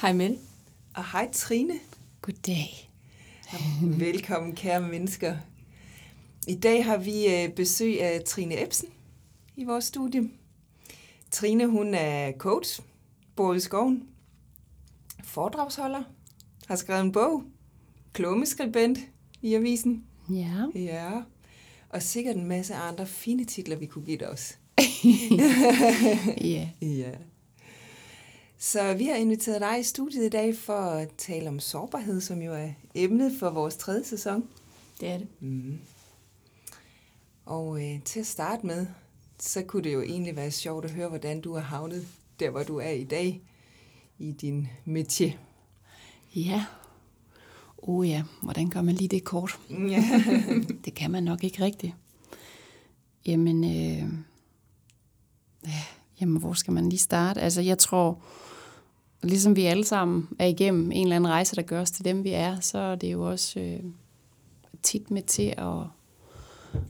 Hej Mel. Og hej Trine. Goddag. Velkommen kære mennesker. I dag har vi øh, besøg af Trine Ebsen i vores studie. Trine hun er coach, bor i skoven, foredragsholder, har skrevet en bog, klummeskribent i avisen. Ja. Ja, og sikkert en masse andre fine titler, vi kunne give os. ja. Ja. Så vi har inviteret dig i studiet i dag for at tale om sårbarhed, som jo er emnet for vores tredje sæson. Det er det. Mm. Og øh, til at starte med, så kunne det jo egentlig være sjovt at høre, hvordan du har havnet der, hvor du er i dag i din métier. Ja. Oh ja, hvordan gør man lige det kort? Ja. det kan man nok ikke rigtigt. Jamen, øh, ja, jamen, hvor skal man lige starte? Altså, jeg tror, ligesom vi alle sammen er igennem en eller anden rejse, der gør os til dem, vi er, så er det jo også øh, tit med til at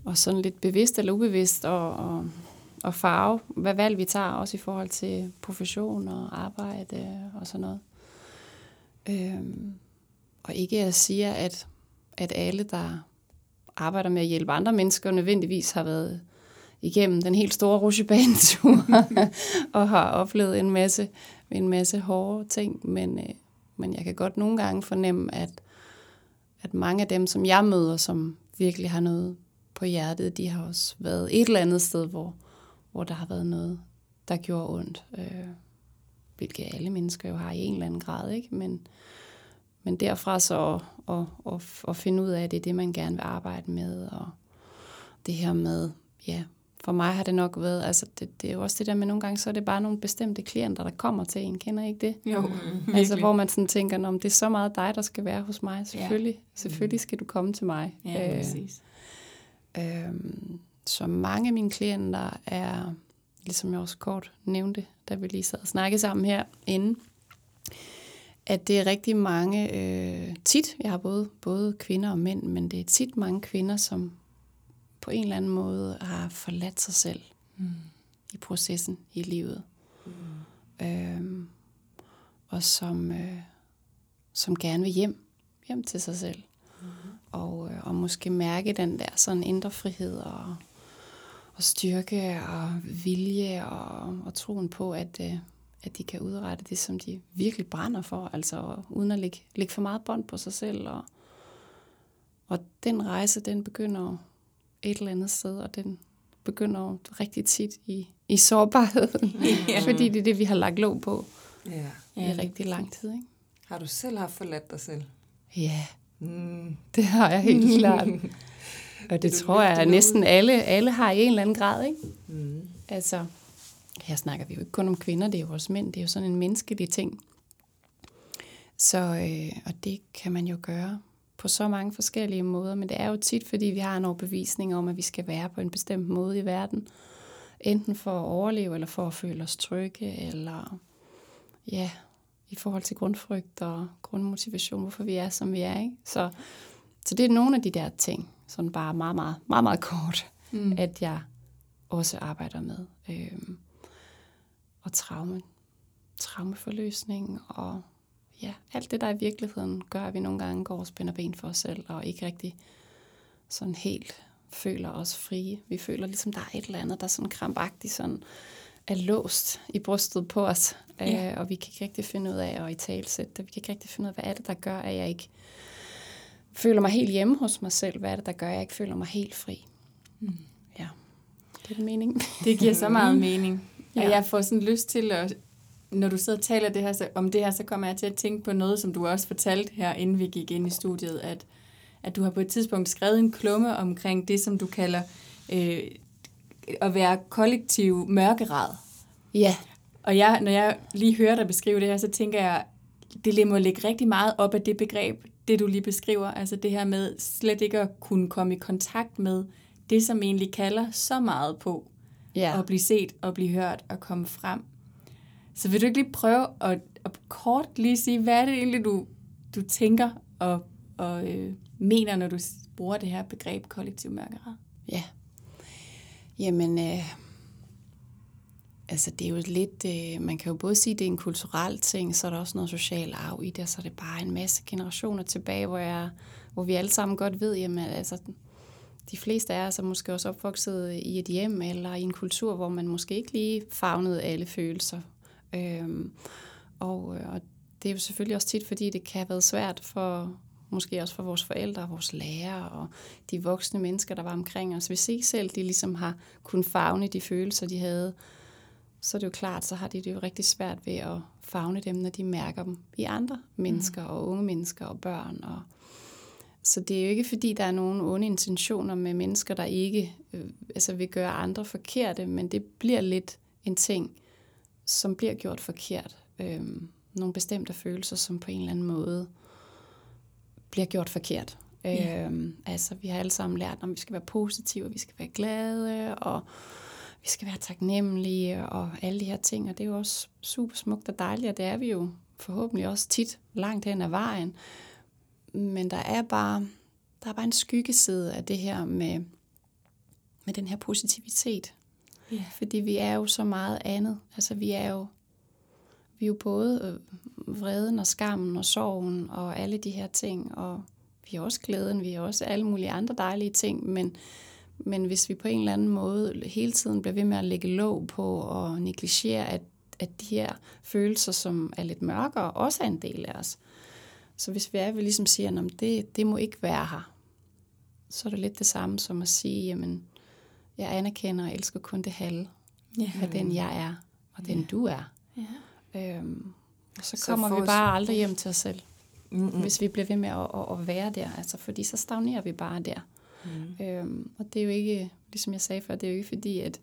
og sådan lidt bevidst eller ubevidst og, og, og farve, hvad valg vi tager, også i forhold til profession og arbejde og sådan noget. Øhm, og ikke at sige, at, at alle, der arbejder med at hjælpe andre mennesker, nødvendigvis har været igennem den helt store rutsjebanetur og har oplevet en masse, en masse hårde ting. Men, øh, men jeg kan godt nogle gange fornemme, at, at mange af dem, som jeg møder, som virkelig har noget på hjertet, de har også været et eller andet sted, hvor, hvor der har været noget, der gjorde ondt. Øh, hvilket alle mennesker jo har i en eller anden grad, ikke? Men, men derfra så at, at, at, at finde ud af, at det er det, man gerne vil arbejde med, og det her med, ja, for mig har det nok været, altså det, det er jo også det der med, nogle gange så er det bare nogle bestemte klienter, der kommer til en, kender I ikke det? Jo, mm, Altså hvor man sådan tænker, om det er så meget dig, der skal være hos mig, selvfølgelig, ja. selvfølgelig skal du komme til mig. Ja, øh, præcis. Øh, så mange af mine klienter er, ligesom jeg også kort nævnte, da vi lige sad og snakkede sammen her inden, at det er rigtig mange, øh, tit, jeg har både, både kvinder og mænd, men det er tit mange kvinder, som på en eller anden måde har forladt sig selv mm. i processen i livet. Mm. Øhm, og som, øh, som gerne vil hjem, hjem til sig selv. Mm. Og, øh, og måske mærke den der sådan indre frihed og, og styrke og vilje og, og troen på, at, øh, at de kan udrette det, som de virkelig brænder for, altså uden at lægge, lægge for meget bånd på sig selv. Og, og den rejse, den begynder et eller andet sted, og den begynder rigtig tit i, i sårbarhed, ja. fordi det er det, vi har lagt låg på ja. i ja, rigtig lang tid. Ikke? Har du selv haft forladt dig selv? Ja, mm. det har jeg helt klart. Og det tror jeg, at næsten alle, alle har i en eller anden grad. Ikke? Mm. Altså, her snakker vi jo ikke kun om kvinder, det er jo også mænd, det er jo sådan en menneskelig ting. Så, øh, og det kan man jo gøre på så mange forskellige måder, men det er jo tit, fordi vi har en overbevisning om, at vi skal være på en bestemt måde i verden. Enten for at overleve, eller for at føle os trygge, eller ja, i forhold til grundfrygt og grundmotivation, hvorfor vi er, som vi er. Ikke? Så, så det er nogle af de der ting, som bare meget, meget, meget, meget kort, mm. at jeg også arbejder med. Øhm, og traume, traumeforløsning og ja, alt det, der i virkeligheden gør, at vi nogle gange går og spænder ben for os selv, og ikke rigtig sådan helt føler os frie. Vi føler ligesom, der er et eller andet, der sådan krampagtigt sådan er låst i brystet på os, ja. øh, og vi kan ikke rigtig finde ud af at i talsætte det. Vi kan ikke rigtig finde ud af, hvad er det, der gør, at jeg ikke føler mig helt hjemme hos mig selv? Hvad er det, der gør, at jeg ikke føler mig helt fri? Mm. Ja, det er mening. Det giver så meget mening. Ja. Og jeg får sådan lyst til at når du sidder og taler det her, så, om det her, så kommer jeg til at tænke på noget, som du også fortalte her, inden vi gik ind i studiet, at, at du har på et tidspunkt skrevet en klumme omkring det, som du kalder øh, at være kollektiv mørkerad. Ja. Og jeg, når jeg lige hører dig beskrive det her, så tænker jeg, det må ligge rigtig meget op af det begreb, det du lige beskriver. Altså det her med slet ikke at kunne komme i kontakt med det, som egentlig kalder så meget på ja. at blive set og blive hørt og komme frem. Så vil du ikke lige prøve at, at kort lige sige, hvad er det egentlig, du, du tænker og, og øh, mener, når du bruger det her begreb kollektiv mørkere? Ja. Jamen, øh, altså det er jo lidt, øh, man kan jo både sige, at det er en kulturel ting, så er der også noget social arv i det, så er det bare en masse generationer tilbage, hvor, jeg, hvor vi alle sammen godt ved, jamen altså, de fleste af os er måske også opvokset i et hjem eller i en kultur, hvor man måske ikke lige fagnede alle følelser. Øhm, og, og det er jo selvfølgelig også tit, fordi det kan have været svært for måske også for vores forældre, vores lærere og de voksne mennesker, der var omkring os. Hvis ikke selv de ligesom har kunnet fagne de følelser, de havde, så er det jo klart, så har de det jo rigtig svært ved at fagne dem, når de mærker dem i andre mennesker mm. og unge mennesker og børn. Og så det er jo ikke, fordi der er nogen onde intentioner med mennesker, der ikke øh, altså vil gøre andre forkerte, men det bliver lidt en ting, som bliver gjort forkert. Øh, nogle bestemte følelser, som på en eller anden måde bliver gjort forkert. Ja. Øh, altså, vi har alle sammen lært, at vi skal være positive, vi skal være glade, og vi skal være taknemmelige, og alle de her ting. Og det er jo også super smukt og dejligt, og det er vi jo forhåbentlig også tit langt hen ad vejen. Men der er bare, der er bare en skyggeside af det her med, med den her positivitet. Yeah. Fordi vi er jo så meget andet. Altså vi er jo, vi er jo både øh, vreden og skammen og sorgen og alle de her ting. Og vi er også glæden, vi er også alle mulige andre dejlige ting. Men, men hvis vi på en eller anden måde hele tiden bliver ved med at lægge låg på og negligere, at, at de her følelser, som er lidt mørkere, også er en del af os, så hvis vi er, vi ligesom siger, at det, det må ikke være her, så er det lidt det samme som at sige, jamen, jeg anerkender og elsker kun det halve ja. af den, jeg er, og den, ja. du er. Ja. Øhm, og så, så kommer vi bare aldrig hjem til os selv, mm-hmm. hvis vi bliver ved med at, at, at være der, altså, fordi så stagnerer vi bare der. Mm. Øhm, og det er jo ikke, ligesom jeg sagde før, det er jo ikke fordi, at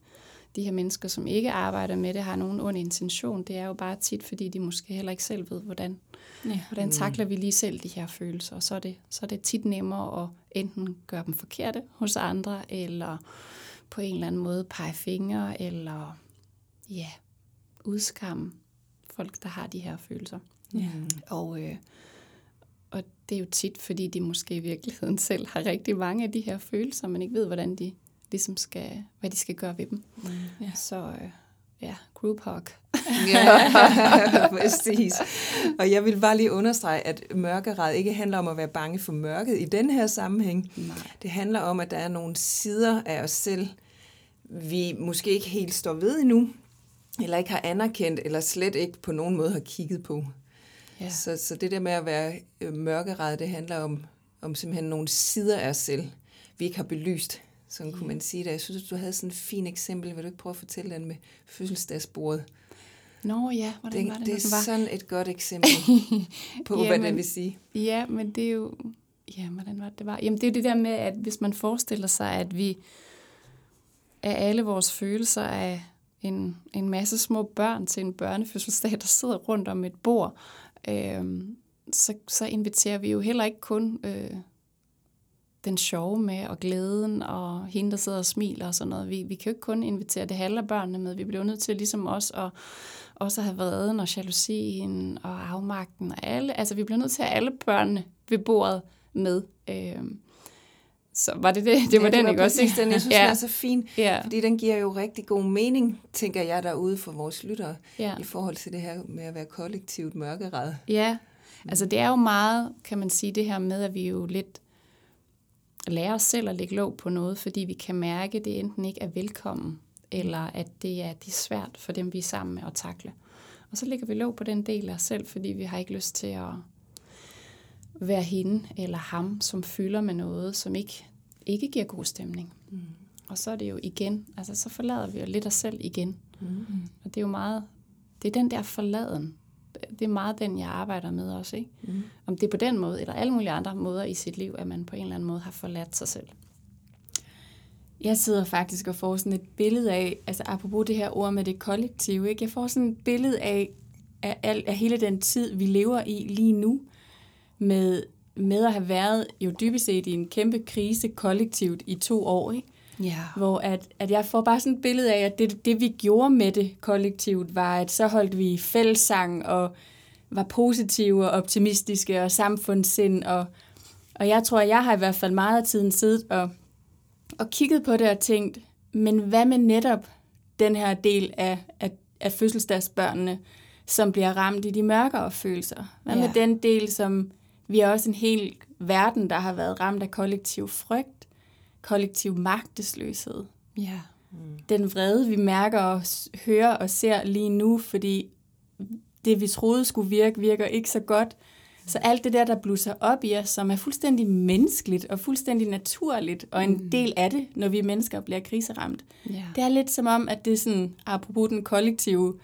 de her mennesker, som ikke arbejder med det, har nogen ond intention. Det er jo bare tit, fordi de måske heller ikke selv ved, hvordan, ja. hvordan takler vi lige selv de her følelser. Og så er, det, så er det tit nemmere at enten gøre dem forkerte hos andre, eller på en eller anden måde pege fingre, eller ja, udskamme folk, der har de her følelser. Ja. Og, øh, og det er jo tit, fordi de måske i virkeligheden selv har rigtig mange af de her følelser, men ikke ved, hvordan de ligesom skal, hvad de skal gøre ved dem. Mm. Ja. Så øh, ja, group hug. ja, præcis. Og jeg vil bare lige understrege, at mørkerad ikke handler om at være bange for mørket i den her sammenhæng. Nej. Det handler om, at der er nogle sider af os selv, vi måske ikke helt står ved endnu, eller ikke har anerkendt, eller slet ikke på nogen måde har kigget på. Ja. Så, så det der med at være øh, mørkeret, det handler om, om simpelthen nogle sider af os selv, vi ikke har belyst sådan kunne man sige det. Jeg synes, du havde sådan et fint eksempel. Vil du ikke prøve at fortælle den med fødselsdagsbordet? Nå ja, hvordan det, var det? Det er var? sådan et godt eksempel på, ja, hvad det vil sige. Ja, men det er jo... Ja, hvordan var det, det var? Jamen, det er det der med, at hvis man forestiller sig, at vi af alle vores følelser af en, en masse små børn til en børnefødselsdag, der sidder rundt om et bord, øh, så, så inviterer vi jo heller ikke kun øh, den sjove med, og glæden, og hende, der sidder og smiler og sådan noget. Vi, vi kan jo ikke kun invitere det af børnene med. Vi bliver nødt til ligesom også at, også have vreden og jalousien og afmagten og alle. Altså, vi bliver nødt til at have alle børnene ved bordet med. Øhm, så var det det? Det var ja, den, ikke også? den. Jeg synes, ja. den er så fin, ja. fordi den giver jo rigtig god mening, tænker jeg derude for vores lyttere, ja. i forhold til det her med at være kollektivt mørkeret. Ja, altså det er jo meget, kan man sige, det her med, at vi jo lidt lære os selv at lægge låg på noget, fordi vi kan mærke, at det enten ikke er velkommen, eller at det er, det er svært for dem, vi er sammen med at takle. Og så lægger vi låg på den del af os selv, fordi vi har ikke lyst til at være hende eller ham, som fylder med noget, som ikke, ikke giver god stemning. Mm. Og så er det jo igen, altså så forlader vi jo lidt os selv igen. Mm. Og det er jo meget, det er den der forladen, det er meget den, jeg arbejder med også. Ikke? Mm. Om det er på den måde, eller alle mulige andre måder i sit liv, at man på en eller anden måde har forladt sig selv. jeg sidder faktisk og får sådan et billede af, altså apropos det her ord med det kollektive, ikke? jeg får sådan et billede af, af, af, af hele den tid, vi lever i lige nu, med, med at have været jo dybest set i en kæmpe krise kollektivt i to år, ikke? Ja. Hvor at, at jeg får bare sådan et billede af, at det, det vi gjorde med det kollektivt, var, at så holdt vi fællessang og var positive og optimistiske og samfundssind. Og, og jeg tror, at jeg har i hvert fald meget af tiden siddet og, og kigget på det og tænkt, men hvad med netop den her del af, af, af fødselsdagsbørnene, som bliver ramt i de mørkere følelser? Hvad ja. med den del, som vi er også en hel verden, der har været ramt af kollektiv frygt, kollektiv magtesløshed. Ja. Mm. Den vrede, vi mærker og hører og ser lige nu, fordi det, vi troede skulle virke, virker ikke så godt. Så alt det der, der blusser op i os, som er fuldstændig menneskeligt og fuldstændig naturligt, og en mm. del af det, når vi mennesker bliver kriseramt. Ja. Det er lidt som om, at det er sådan, apropos den kollektive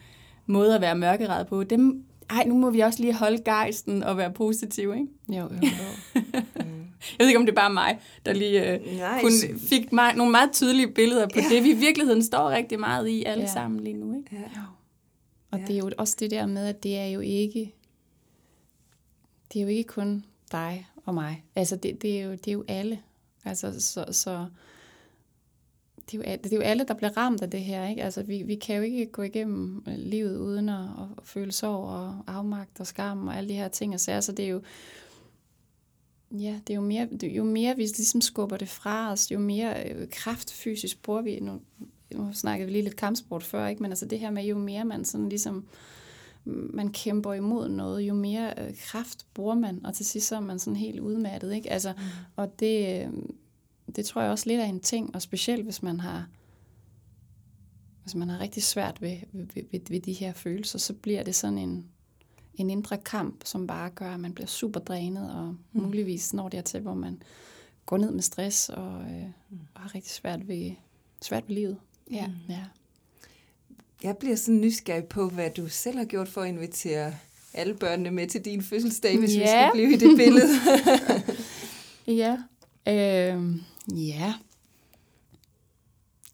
måde at være mørkeret på, dem, ej, nu må vi også lige holde gejsten og være positive, ikke? Jo, jo, jo. Jeg ved ikke, om det er bare mig, der lige øh, kun fik mig, nogle meget tydelige billeder på ja. det, vi i virkeligheden står rigtig meget i alle ja. sammen lige nu. Ikke? Ja. Og ja. det er jo også det der med, at det er jo ikke, det er jo ikke kun dig og mig. Altså, det, det, er, jo, det er jo alle. Altså, så, så det, er jo, det er jo alle, der bliver ramt af det her. Ikke? Altså, vi, vi kan jo ikke gå igennem livet uden at, at føle sorg og afmagt og skam og alle de her ting. Så altså, det er jo, Ja, det er jo mere, jo mere vi ligesom skubber det fra os, jo mere øh, kraft fysisk bruger vi. Nu, nu snakkede vi lige lidt kampsport før, ikke? men altså det her med, jo mere man sådan ligesom man kæmper imod noget, jo mere øh, kraft bruger man, og til sidst så er man sådan helt udmattet. Ikke? Altså, mm. Og det, øh, det tror jeg også lidt er en ting, og specielt hvis man har hvis man har rigtig svært ved, ved, ved, ved de her følelser, så bliver det sådan en, en indre kamp, som bare gør, at man bliver super drænet, og mm. muligvis når dertil, hvor man går ned med stress og, øh, mm. og har rigtig svært ved, svært ved livet. Ja. Mm. ja. Jeg bliver sådan nysgerrig på, hvad du selv har gjort for at invitere alle børnene med til din fødselsdag, hvis ja. vi skal blive i det billede. ja. Øh, ja.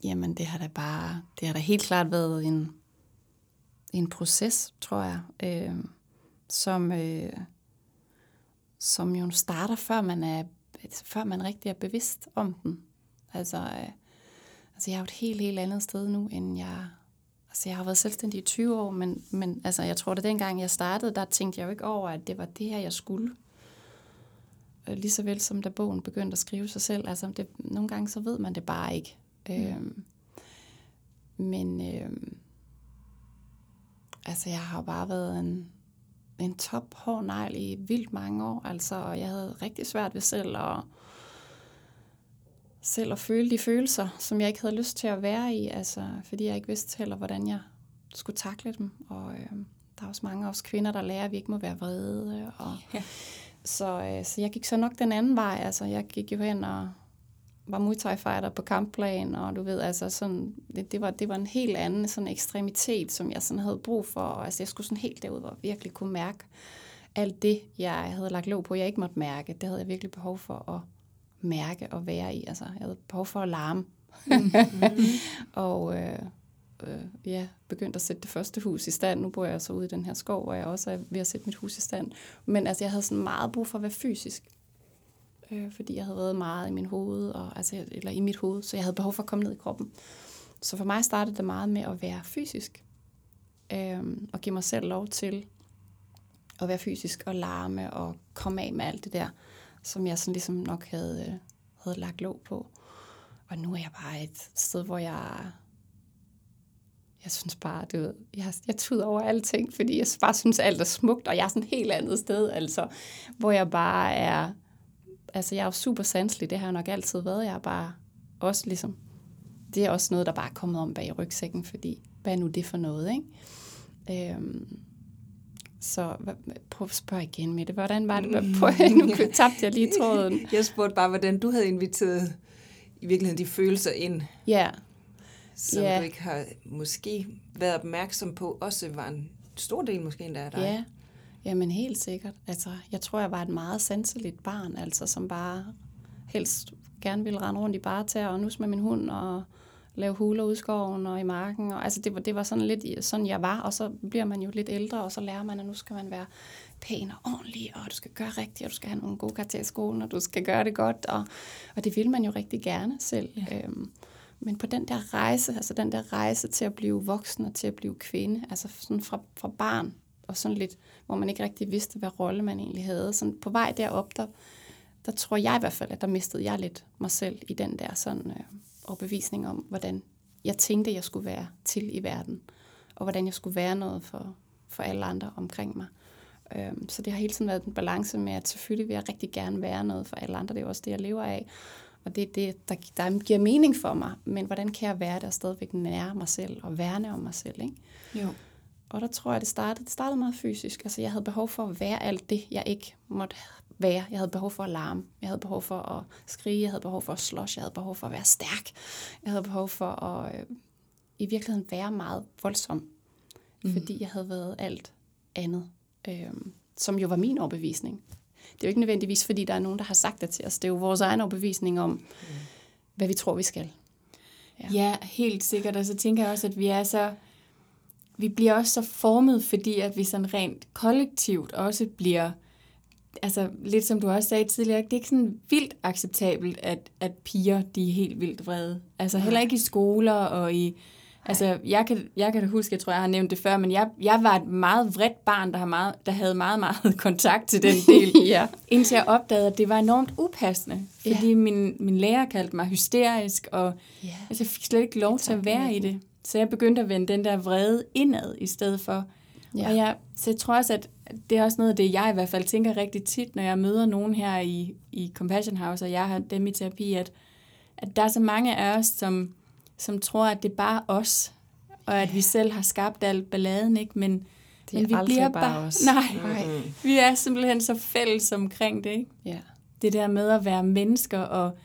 Jamen, det har da bare, det har da helt klart været en, en proces, tror jeg. Øh, som, øh, som jo starter, før man, er, før man rigtig er bevidst om den. Altså, øh, altså jeg er jo et helt, helt andet sted nu, end jeg... Altså, jeg har været selvstændig i 20 år, men, men altså, jeg tror, at dengang jeg startede, der tænkte jeg jo ikke over, at det var det her, jeg skulle. Øh, lige så vel som da bogen begyndte at skrive sig selv. Altså, det, nogle gange så ved man det bare ikke. Mm. Øhm, men øhm, altså, jeg har bare været en, en top hård negl i vildt mange år, altså, og jeg havde rigtig svært ved selv at, selv at føle de følelser, som jeg ikke havde lyst til at være i, altså, fordi jeg ikke vidste heller, hvordan jeg skulle takle dem, og øh, der er også mange af os kvinder, der lærer, at vi ikke må være vrede, og ja. så, øh, så jeg gik så nok den anden vej, altså, jeg gik jo hen og var Muay Thai fighter på kampplan, og du ved, altså sådan, det, det, var, det var en helt anden sådan ekstremitet, som jeg sådan havde brug for, og altså jeg skulle sådan helt derud, hvor jeg virkelig kunne mærke alt det, jeg havde lagt låg på, jeg ikke måtte mærke, det havde jeg virkelig behov for at mærke og være i, altså jeg havde behov for at larme. Mm-hmm. og øh, øh, ja, begyndte at sætte det første hus i stand. Nu bor jeg så ude i den her skov, hvor jeg også er ved at sætte mit hus i stand. Men altså, jeg havde sådan meget brug for at være fysisk øh, fordi jeg havde været meget i min hoved, og, altså, eller i mit hoved, så jeg havde behov for at komme ned i kroppen. Så for mig startede det meget med at være fysisk, øh, og give mig selv lov til at være fysisk og larme og komme af med alt det der, som jeg sådan ligesom nok havde, øh, havde lagt låg på. Og nu er jeg bare et sted, hvor jeg jeg synes bare, du ved, jeg, jeg tuder over alting, fordi jeg bare synes, alt er smukt, og jeg er sådan et helt andet sted, altså, hvor jeg bare er altså jeg er jo super sanselig, det har jeg nok altid været. Jeg er bare også ligesom, det er også noget, der bare er kommet om bag rygsækken, fordi hvad er nu det for noget, ikke? Øhm, så prøv at spørge igen med det. Hvordan var det? Prøv, nu tabte jeg lige tråden. Jeg spurgte bare, hvordan du havde inviteret i virkeligheden de følelser ind. Ja. Som ja. du ikke har måske været opmærksom på, også var en stor del måske endda af dig. Ja, Jamen helt sikkert. Altså, jeg tror, jeg var et meget sanseligt barn, altså, som bare helst gerne ville rende rundt i barter og nus med min hund og lave huler ud i skoven og i marken. Og, altså det var, det var sådan lidt sådan, jeg var, og så bliver man jo lidt ældre, og så lærer man, at nu skal man være pæn og ordentlig, og du skal gøre rigtigt, og du skal have nogle gode karakterer i skolen, og du skal gøre det godt, og, og det vil man jo rigtig gerne selv. Ja. Øhm, men på den der rejse, altså den der rejse til at blive voksen og til at blive kvinde, altså sådan fra, fra barn, og sådan lidt, hvor man ikke rigtig vidste, hvad rolle man egentlig havde. Sådan på vej derop, der, der tror jeg i hvert fald, at der mistede jeg lidt mig selv i den der sådan øh, overbevisning om, hvordan jeg tænkte, jeg skulle være til i verden, og hvordan jeg skulle være noget for, for alle andre omkring mig. Øhm, så det har hele tiden været en balance med, at selvfølgelig vil jeg rigtig gerne være noget for alle andre. Det er også det, jeg lever af. Og det er det, der, der giver mening for mig. Men hvordan kan jeg være der stadigvæk nære mig selv og værne om mig selv? Ikke? Jo. Og der tror jeg, det startede, det startede meget fysisk. Altså, jeg havde behov for at være alt det, jeg ikke måtte være. Jeg havde behov for at larme. Jeg havde behov for at skrige. Jeg havde behov for at slås. Jeg havde behov for at være stærk. Jeg havde behov for at øh, i virkeligheden være meget voldsom. Mm. Fordi jeg havde været alt andet. Øh, som jo var min overbevisning. Det er jo ikke nødvendigvis, fordi der er nogen, der har sagt det til os. Det er jo vores egen overbevisning om, mm. hvad vi tror, vi skal. Ja. ja, helt sikkert. Og så tænker jeg også, at vi er så vi bliver også så formet, fordi at vi sådan rent kollektivt også bliver, altså lidt som du også sagde tidligere, det er ikke sådan vildt acceptabelt, at, at piger, de er helt vildt vrede. Altså heller ikke i skoler og i, altså jeg kan, jeg kan da huske, jeg tror, jeg har nævnt det før, men jeg, jeg var et meget vredt barn, der, har meget, der havde meget, meget kontakt til den del, ja. indtil jeg opdagede, at det var enormt upassende, fordi ja. min, min lærer kaldte mig hysterisk, og ja. altså, jeg fik slet ikke lov til at være i det. Så jeg begyndte at vende den der vrede indad i stedet for. Ja. Og jeg, så jeg tror også, at det er også noget af det, jeg i hvert fald tænker rigtig tit, når jeg møder nogen her i, i Compassion House, og jeg har dem i terapi, at, at der er så mange af os, som, som tror, at det er bare os, og at vi selv har skabt al balladen, ikke? Men, det er men vi bliver bare, bare os. Nej, nej, vi er simpelthen så fælles omkring det, ikke? Ja. Det der med at være mennesker og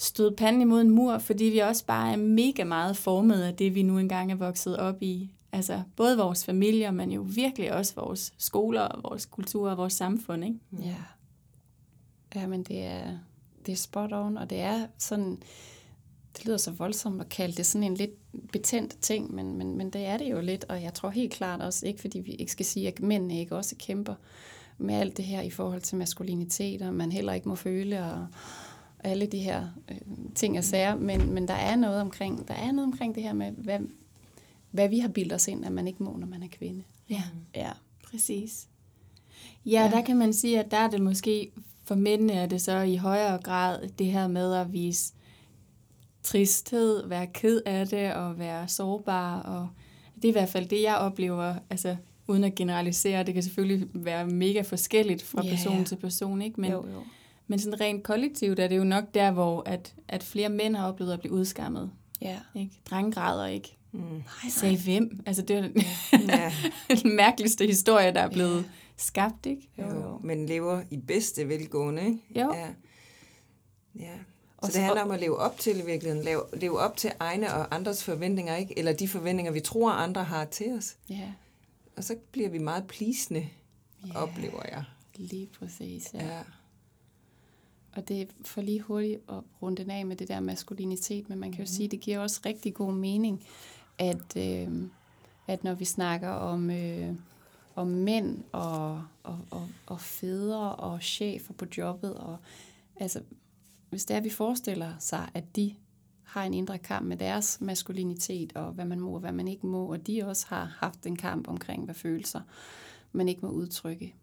støde panden imod en mur, fordi vi også bare er mega meget formet af det, vi nu engang er vokset op i. Altså både vores familier, men jo virkelig også vores skoler, vores kultur og vores samfund. Ikke? Ja. Ja, men det er, det er spot on, og det er sådan, det lyder så voldsomt at kalde det sådan en lidt betændt ting, men, men, men det er det jo lidt, og jeg tror helt klart også, ikke fordi vi ikke skal sige, at mændene ikke også kæmper med alt det her i forhold til maskulinitet, og man heller ikke må føle, og alle de her øh, ting og sager, men, men der er noget omkring, der er noget omkring det her med, hvad, hvad vi har bildet os ind, at man ikke må, når man er kvinde. Ja, ja. præcis. Ja, ja, der kan man sige, at der er det måske, for mændene er det så i højere grad det her med at vise tristhed, være ked af det og være sårbar. Og det er i hvert fald det, jeg oplever, altså uden at generalisere. Det kan selvfølgelig være mega forskelligt fra yeah. person til person, ikke? Men, jo, jo men sådan rent kollektivt er det jo nok der, hvor at, at flere mænd har oplevet at blive udskammet. Ja. Ikke? Drenge græder ikke. Mm. Nej, Sagde hvem? Altså, det er ja. den mærkeligste historie, der er blevet ja. skabt, ikke? Jo, jo. Men lever i bedste velgående, ikke? Jo. Ja. ja. Så det handler om at leve op til i virkeligheden. Leve, leve op til egne og andres forventninger, ikke? Eller de forventninger, vi tror, andre har til os. Ja. Og så bliver vi meget plisende, ja. oplever jeg. Lige præcis, ja. ja. Og det er for lige hurtigt at runde den af med det der maskulinitet, men man kan jo mm. sige, at det giver også rigtig god mening, at, øh, at når vi snakker om, øh, om mænd og, og, og, og fædre og chefer på jobbet, og altså, hvis det er, at vi forestiller sig, at de har en indre kamp med deres maskulinitet, og hvad man må og hvad man ikke må, og de også har haft en kamp omkring, hvad følelser man ikke må udtrykke.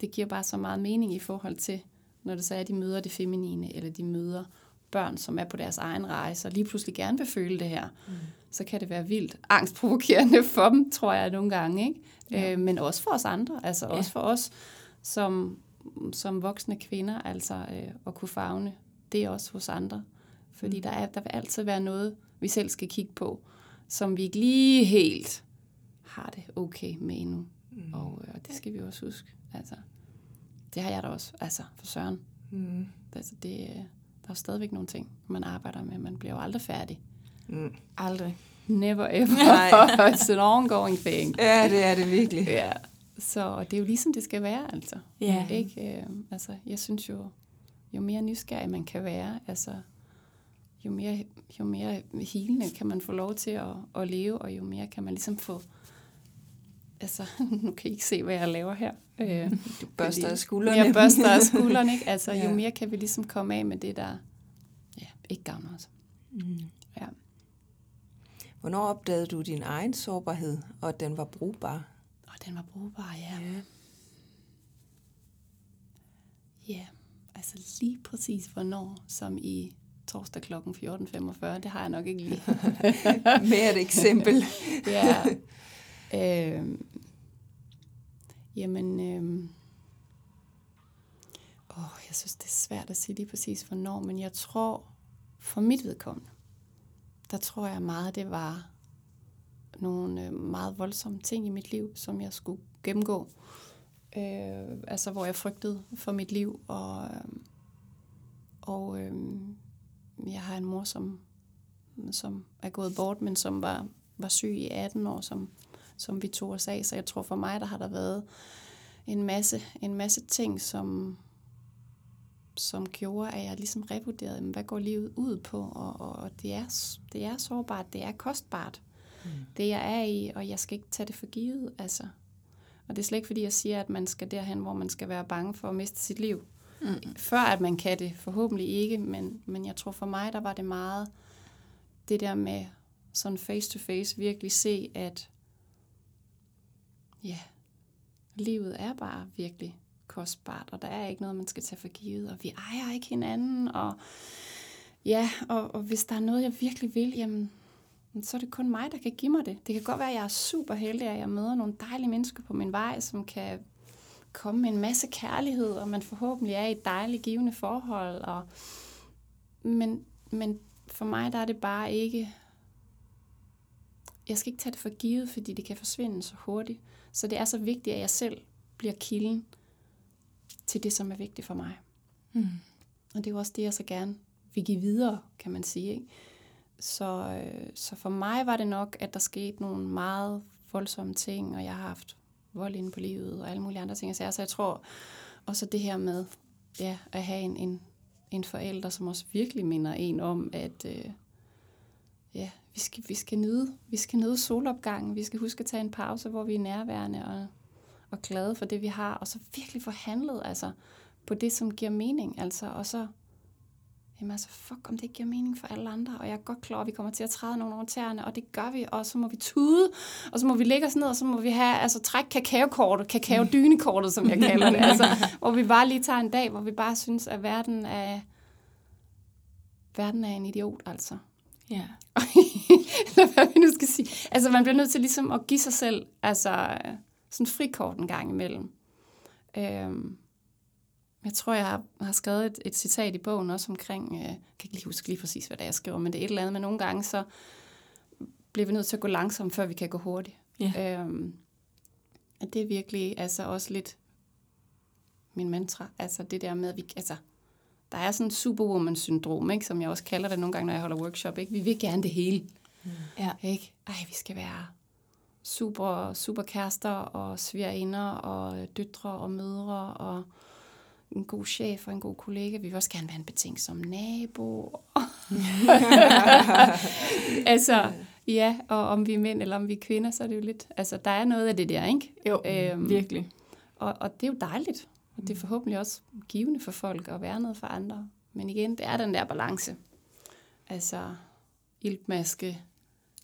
Det giver bare så meget mening i forhold til, når det så er, at de møder det feminine, eller de møder børn, som er på deres egen rejse, og lige pludselig gerne vil føle det her, mm. så kan det være vildt angstprovokerende for dem, tror jeg nogle gange. Ikke? Ja. Øh, men også for os andre, altså ja. også for os som, som voksne kvinder, altså øh, at kunne fagne det er også hos andre. Fordi mm. der, er, der vil altid være noget, vi selv skal kigge på, som vi ikke lige helt har det okay med endnu. Mm. Og, øh, og det skal vi også huske. Altså det har jeg da også, altså for søren. Mm. Altså, det, der er stadigvæk nogle ting, man arbejder med. Man bliver jo aldrig færdig. Mm. Aldrig. Never ever. It's an ongoing thing. Ja, det er det virkelig. Ja. Så det er jo ligesom det skal være, altså. Ja. Ikke? Øh, altså, jeg synes jo, jo mere nysgerrig man kan være, altså jo mere, jo mere hilende kan man få lov til at, at leve, og jo mere kan man ligesom få, altså, nu kan I ikke se, hvad jeg laver her. Øh, du børster af skuldrene. Jeg børster af skuldrene, ikke? Altså, ja. jo mere kan vi ligesom komme af med det, der ja, ikke gavner os. Mm. Ja. Hvornår opdagede du din egen sårbarhed, og at den var brugbar? Og den var brugbar, ja. Ja, ja altså lige præcis hvornår, som i torsdag kl. 14.45, det har jeg nok ikke lige. Mere et eksempel. ja. Øh, jamen, øh, åh, jeg synes, det er svært at sige lige præcis hvornår, men jeg tror, for mit vedkommende, der tror jeg meget, det var nogle øh, meget voldsomme ting i mit liv, som jeg skulle gennemgå. Øh, altså, hvor jeg frygtede for mit liv, og, øh, og øh, jeg har en mor, som, som er gået bort, men som var, var syg i 18 år, som, som vi tog os af. Så jeg tror for mig, der har der været en masse, en masse ting, som, som gjorde, at jeg ligesom revurderede, hvad går livet ud på, og, og det, er, det er sårbart, det er kostbart, mm. det jeg er i, og jeg skal ikke tage det for givet, altså. Og det er slet ikke, fordi jeg siger, at man skal derhen, hvor man skal være bange for at miste sit liv. Mm. Før at man kan det, forhåbentlig ikke, men, men jeg tror for mig, der var det meget det der med sådan face to face virkelig se, at ja, livet er bare virkelig kostbart, og der er ikke noget, man skal tage for givet, og vi ejer ikke hinanden, og ja, og, og hvis der er noget, jeg virkelig vil, jamen, så er det kun mig, der kan give mig det. Det kan godt være, at jeg er super heldig, at jeg møder nogle dejlige mennesker på min vej, som kan komme med en masse kærlighed, og man forhåbentlig er i et dejligt givende forhold. Og, men, men for mig der er det bare ikke... Jeg skal ikke tage det for givet, fordi det kan forsvinde så hurtigt. Så det er så vigtigt, at jeg selv bliver kilden til det, som er vigtigt for mig. Mm. Og det er jo også det, jeg så gerne vil give videre, kan man sige. Ikke? Så, øh, så for mig var det nok, at der skete nogle meget voldsomme ting, og jeg har haft vold inde på livet og alle mulige andre ting. Så jeg tror også det her med ja, at have en, en, en forælder, som også virkelig minder en om, at øh, ja, vi skal, vi skal nyde, vi skal nyde solopgangen, vi skal huske at tage en pause, hvor vi er nærværende og, og glade for det, vi har, og så virkelig forhandlet altså, på det, som giver mening, altså, og så jamen altså, fuck, om det ikke giver mening for alle andre, og jeg er godt klar, at vi kommer til at træde nogle over tæerne, og det gør vi, og så må vi tude, og så må vi lægge os ned, og så må vi have, altså, trække kakaokortet, kakaodynekortet, som jeg kalder det, altså, hvor vi bare lige tager en dag, hvor vi bare synes, at verden er, verden er en idiot, altså. Ja. Eller hvad vi nu skal sige. Altså, man bliver nødt til ligesom at give sig selv, altså, sådan frikort en gang imellem. Øhm, jeg tror, jeg har, har skrevet et, et citat i bogen også omkring, øh, jeg kan ikke lige huske lige præcis, hvad det er, jeg skriver, men det er et eller andet, men nogle gange så bliver vi nødt til at gå langsomt, før vi kan gå hurtigt. Ja. Øhm, at det er virkelig altså også lidt min mantra. Altså det der med, at vi, altså, der er sådan en superwoman-syndrom, ikke, som jeg også kalder det nogle gange, når jeg holder workshop. Ikke? Vi vil gerne det hele. Mm. Ja. Ikke? Ej, vi skal være super, super kærester og svigerinder og døtre og mødre og en god chef og en god kollega. Vi vil også gerne være en betænksom nabo. altså, ja, og om vi er mænd eller om vi er kvinder, så er det jo lidt... Altså, der er noget af det der, ikke? Jo, øhm, virkelig. Og, og det er jo dejligt. Og det er forhåbentlig også givende for folk at være noget for andre. Men igen, det er den der balance. Altså, iltmaske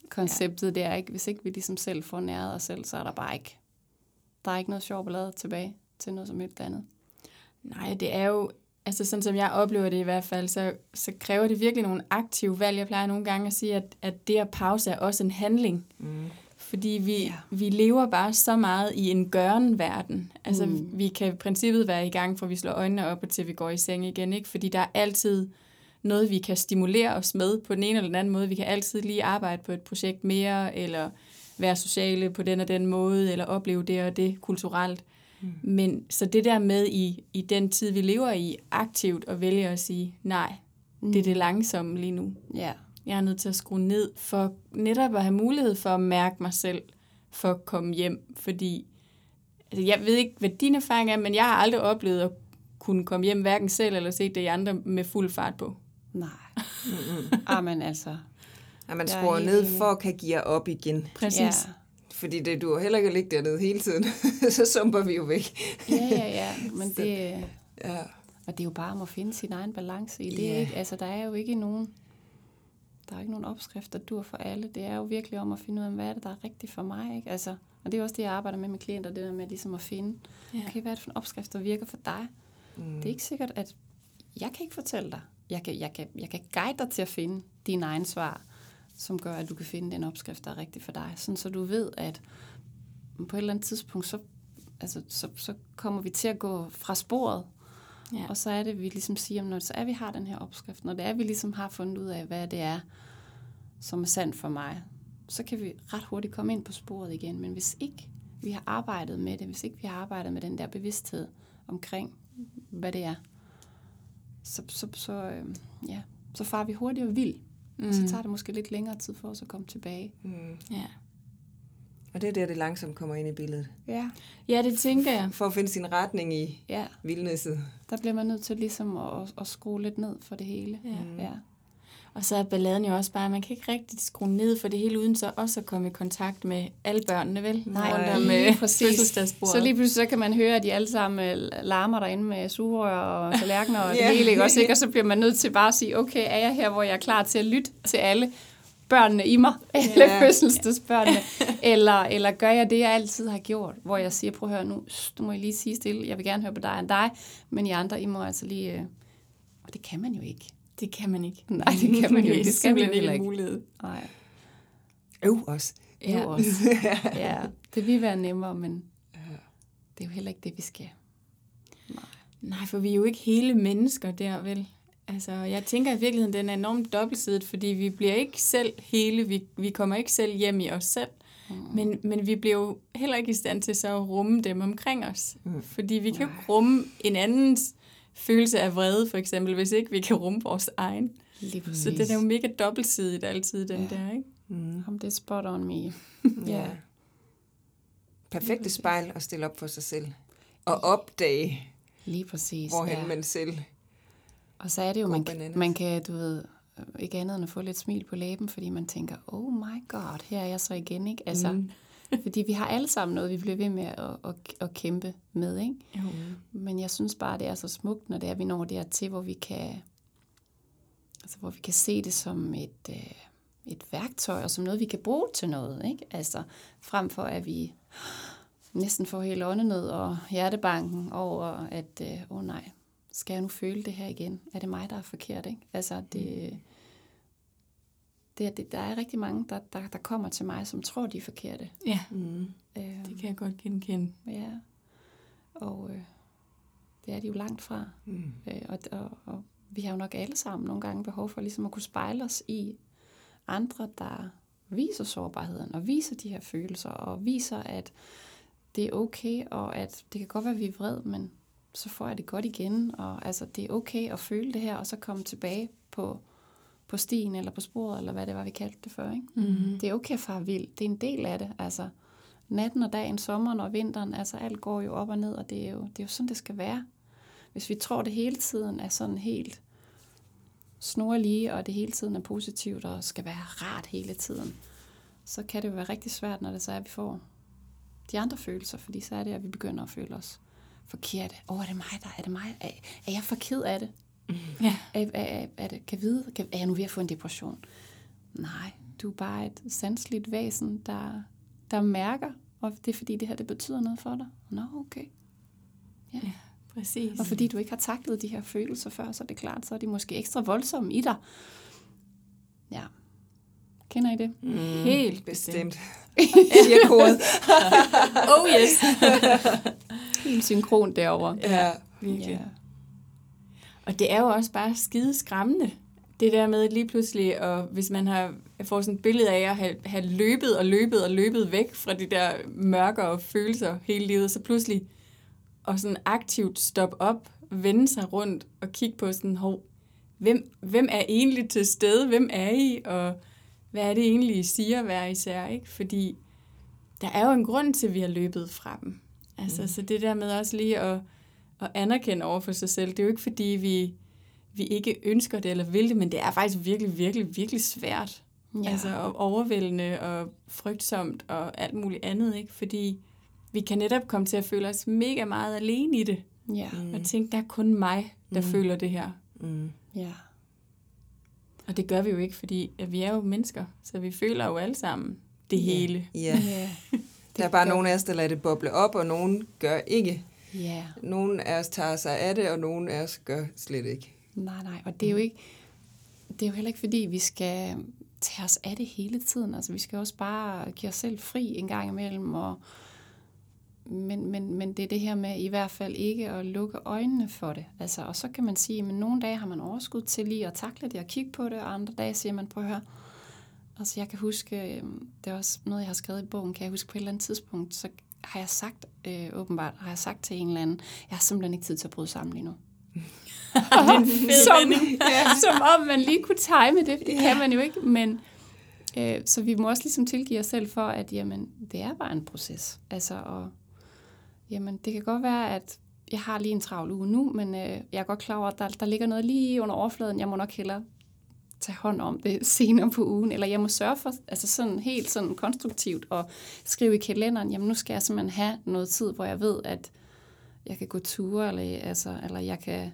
konceptet, ja. det er ikke, hvis ikke vi ligesom selv får næret os selv, så er der bare ikke, der er ikke noget sjov ballade tilbage til noget som et andet. Nej, det er jo, altså sådan som jeg oplever det i hvert fald, så, så kræver det virkelig nogle aktive valg. Jeg plejer nogle gange at sige, at, at det at pause er også en handling. Mm. Fordi vi, ja. vi lever bare så meget i en gøren-verden. Altså, mm. vi kan i princippet være i gang, for vi slår øjnene op, og til vi går i seng igen. Ikke? Fordi der er altid noget, vi kan stimulere os med på den ene eller den anden måde. Vi kan altid lige arbejde på et projekt mere, eller være sociale på den og den måde, eller opleve det og det kulturelt. Mm. Men så det der med i, i den tid, vi lever i, aktivt at vælge at sige, nej, mm. det er det langsomme lige nu. Ja. Jeg er nødt til at skrue ned, for netop at have mulighed for at mærke mig selv, for at komme hjem. Fordi altså jeg ved ikke, hvad din erfaring er, men jeg har aldrig oplevet at kunne komme hjem hverken selv eller se det i andre med fuld fart på. Nej. Ah, men altså, Ja, man er skruer ned for at kan give op igen. Præcis. ja. Fordi det du heller ikke at ligge dernede hele tiden. så sumper vi jo væk. ja, ja, ja, men det, Ja. og det er jo bare om at finde sin egen balance i det, Ja. ikke? Altså, der er jo ikke nogen, der er ikke nogen opskrift, der dur for alle. Det er jo virkelig om at finde ud af, hvad er det, der er rigtigt for mig, ikke? Altså, og det er også det, jeg arbejder med med klienter, det der med ligesom at finde, Ja. okay, hvad er det for en opskrift, der virker for dig? Mm. Det er ikke sikkert, at jeg kan ikke fortælle dig. Jeg kan, jeg, kan, jeg kan guide dig til at finde dine egne svar, som gør, at du kan finde den opskrift, der er rigtig for dig. Sådan, så du ved, at på et eller andet tidspunkt, så, altså, så, så kommer vi til at gå fra sporet. Ja. Og så er det, vi ligesom siger, når så er, vi har den her opskrift, når det er, vi ligesom har fundet ud af, hvad det er, som er sandt for mig, så kan vi ret hurtigt komme ind på sporet igen. Men hvis ikke vi har arbejdet med det, hvis ikke vi har arbejdet med den der bevidsthed omkring, hvad det er, så, så, så, øh, ja, så farer vi hurtigere vild. Mm. Og så tager det måske lidt længere tid for os at komme tilbage. Mm. Ja. Og det er der, det langsomt kommer ind i billedet. Ja. ja, det tænker jeg. For at finde sin retning i Ja, vildnæsset. der bliver man nødt til ligesom at, at, skrue lidt ned for det hele. Ja. ja. Og så er balladen jo også bare, at man kan ikke rigtig skrue ned for det hele, uden så også at komme i kontakt med alle børnene, vel? Nej, Rundt om lige øh, præcis. Så lige pludselig så kan man høre, at de alle sammen øh, larmer derinde med sugerør og tallerkener og Ja. det hele, ikke også? Ikke? Og så bliver man nødt til bare at sige, okay, er jeg her, hvor jeg er klar til at lytte til alle børnene i mig, alle Ja. fødselsdagsbørnene, eller, eller gør jeg det, jeg altid har gjort, hvor jeg siger, prøv at høre nu, du må I lige sige stille, jeg vil gerne høre på dig end dig, men I andre, I må altså lige... Øh... Og det kan man jo ikke. Det kan man ikke. Nej, det kan man jo ikke. Det skal man heller ikke. mulighed. Nej, Øv også. ja. jo også. ja, det vil være nemmere, men det er jo heller ikke det, vi skal. Nej, for vi er jo ikke hele mennesker der, vel? Altså, jeg tænker i virkeligheden, den er enormt dobbeltsidet, fordi vi bliver ikke selv hele, vi, vi kommer ikke selv hjem i os selv, mm. men, men vi bliver jo heller ikke i stand til så at rumme dem omkring os. Mm. Fordi vi kan jo ikke rumme en andens følelse af vrede, for eksempel, hvis ikke vi kan rumme vores egen. Lige. Så det er jo mega dobbeltsidigt altid, den ja. der, ikke? Mm. Om det er spot on me. Ja. Perfekte spejl at stille op for sig selv. Og opdage, Lige præcis. hvorhen ja. man selv... Og så er det jo, man, bananas. kan, man kan, du ved, øh, ikke andet end at få lidt smil på læben, fordi man tænker, oh my god, her er jeg så igen, ikke? Altså, mm. fordi vi har alle sammen noget, vi bliver ved med at, at, at kæmpe med, ikke? Jo. Men jeg synes bare, det er så smukt, når det er, vi når dertil, hvor vi kan, altså, hvor vi kan se det som et, øh, et værktøj, og som noget, vi kan bruge til noget, ikke? Altså, frem for at vi næsten får helt åndenød og hjertebanken over, at, øh, åh oh nej, skal jeg nu føle det her igen? Er det mig, der er forkert, ikke? Altså, det, det, det der er rigtig mange, der, der, der kommer til mig, som tror, de er forkerte. Ja, Mm. Øh, det kan jeg godt genkende. Ja, og øh, det er de jo langt fra. Mm. Øh, og, og, og vi har jo nok alle sammen nogle gange behov for ligesom at kunne spejle os i andre, der viser sårbarheden, og viser de her følelser, og viser, at det er okay, og at det kan godt være, at vi er vred, men så får jeg det godt igen, og altså, det er okay at føle det her, og så komme tilbage på, på stien, eller på sporet, eller hvad det var, vi kaldte det før, ikke? Mm-hmm. Det er okay at fare vild. Det er en del af det. Altså, natten og dagen, sommeren og vinteren, altså alt går jo op og ned, og det er jo, det er jo sådan, det skal være. Hvis vi tror, det hele tiden er sådan helt snorlige, og det hele tiden er positivt og skal være rart hele tiden, så kan det jo være rigtig svært, når det så er, at vi får de andre følelser, fordi så er det, at vi begynder at føle os forkerte. Åh, oh, er det mig, der er det mig? Er, er jeg for ked af det? Ja. Er, er, er, det, kan vide, kan, er jeg nu ved at få en depression? Nej, du er bare et sandsligt væsen, der, der mærker, og det er fordi, det her det betyder noget for dig. Nå, okay. Ja. ja. Præcis. Og fordi du ikke har taklet de her følelser før, så er det klart, så er de måske ekstra voldsomme i dig. Ja. Kender I det? Mm. Helt Bestemt. Siger kodet. Oh yes. Helt synkron derovre. Ja. Virkelig. Ja. Og det er jo også bare skide skræmmende. Det der med lige pludselig, og hvis man har, får sådan et billede af at have, have løbet og løbet og løbet væk fra de der mørke og følelser hele livet, så pludselig og sådan aktivt stoppe op, vende sig rundt og kigge på sådan, hov, hvem, hvem er egentlig til stede? Hvem er I? Og hvad er det egentlig, I siger hver især? Ikke? Fordi der er jo en grund til, at vi har løbet fra dem. Altså, mm. så det der med også lige at, at anerkende over for sig selv. Det er jo ikke, fordi vi, vi ikke ønsker det eller vil det, men det er faktisk virkelig, virkelig, virkelig svært. Ja. Altså og overvældende og frygtsomt og alt muligt andet, ikke? Fordi vi kan netop komme til at føle os mega meget alene i det. Ja. Mm. Og tænke, der er kun mig, der mm. føler det her. Mm. Ja. Og det gør vi jo ikke, fordi at vi er jo mennesker, så vi føler jo alle sammen det yeah. hele. Ja. Yeah. der er bare nogle af os, der lader det boble op, og nogen gør ikke. Ja. Nogen af os tager sig af det, og nogen af os gør slet ikke. Nej, nej, og det er jo ikke, det er jo heller ikke fordi, vi skal tage os af det hele tiden. Altså, vi skal også bare give os selv fri en gang imellem, og men, men, men det er det her med i hvert fald ikke at lukke øjnene for det. Altså, og så kan man sige, at nogle dage har man overskud til lige at takle det og kigge på det, og andre dage siger man, prøv at høre, altså jeg kan huske, øhm, det er også noget, jeg har skrevet i bogen, kan jeg huske på et eller andet tidspunkt, så har jeg sagt, øh, åbenbart, har jeg sagt til en eller anden, jeg har simpelthen ikke tid til at bryde sammen lige nu. som, ja. som om man lige kunne time det, det ja. kan man jo ikke, men øh, så vi må også ligesom tilgive os selv for, at jamen, det er bare en proces. Altså, og jamen det kan godt være, at jeg har lige en travl uge nu, men øh, jeg er godt klar over, at der, der ligger noget lige under overfladen. Jeg må nok hellere tage hånd om det senere på ugen, eller jeg må sørge for, altså sådan helt sådan konstruktivt, og skrive i kalenderen, jamen nu skal jeg simpelthen have noget tid, hvor jeg ved, at jeg kan gå ture, eller, altså, eller jeg kan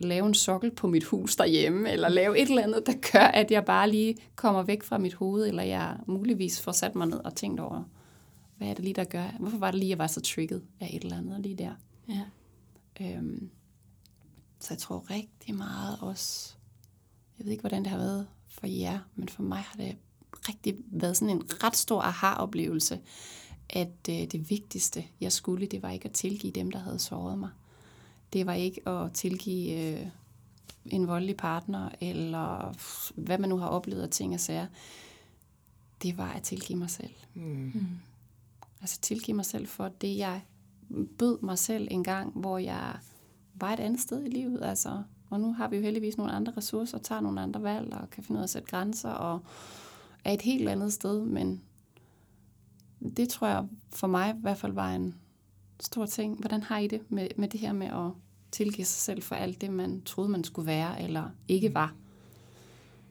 lave en sokkel på mit hus derhjemme, eller lave et eller andet, der gør, at jeg bare lige kommer væk fra mit hoved, eller jeg muligvis får sat mig ned og tænkt over, hvad er det lige, der gør? Hvorfor var det lige, at jeg var så trigget af et eller andet lige der? Ja. Øhm, så jeg tror rigtig meget også, jeg ved ikke, hvordan det har været for jer, men for mig har det rigtig været sådan en ret stor aha-oplevelse, at øh, det vigtigste, jeg skulle, det var ikke at tilgive dem, der havde såret mig. Det var ikke at tilgive øh, en voldelig partner, eller hvad man nu har oplevet af ting og sager. Det var at tilgive mig selv. Mm. Mm. Altså tilgive mig selv for det, jeg bød mig selv en gang, hvor jeg var et andet sted i livet. Altså, og nu har vi jo heldigvis nogle andre ressourcer, tager nogle andre valg og kan finde ud af at sætte grænser og er et helt andet sted. Men det tror jeg for mig i hvert fald var en stor ting. Hvordan har I det med, med det her med at tilgive sig selv for alt det, man troede, man skulle være, eller ikke var?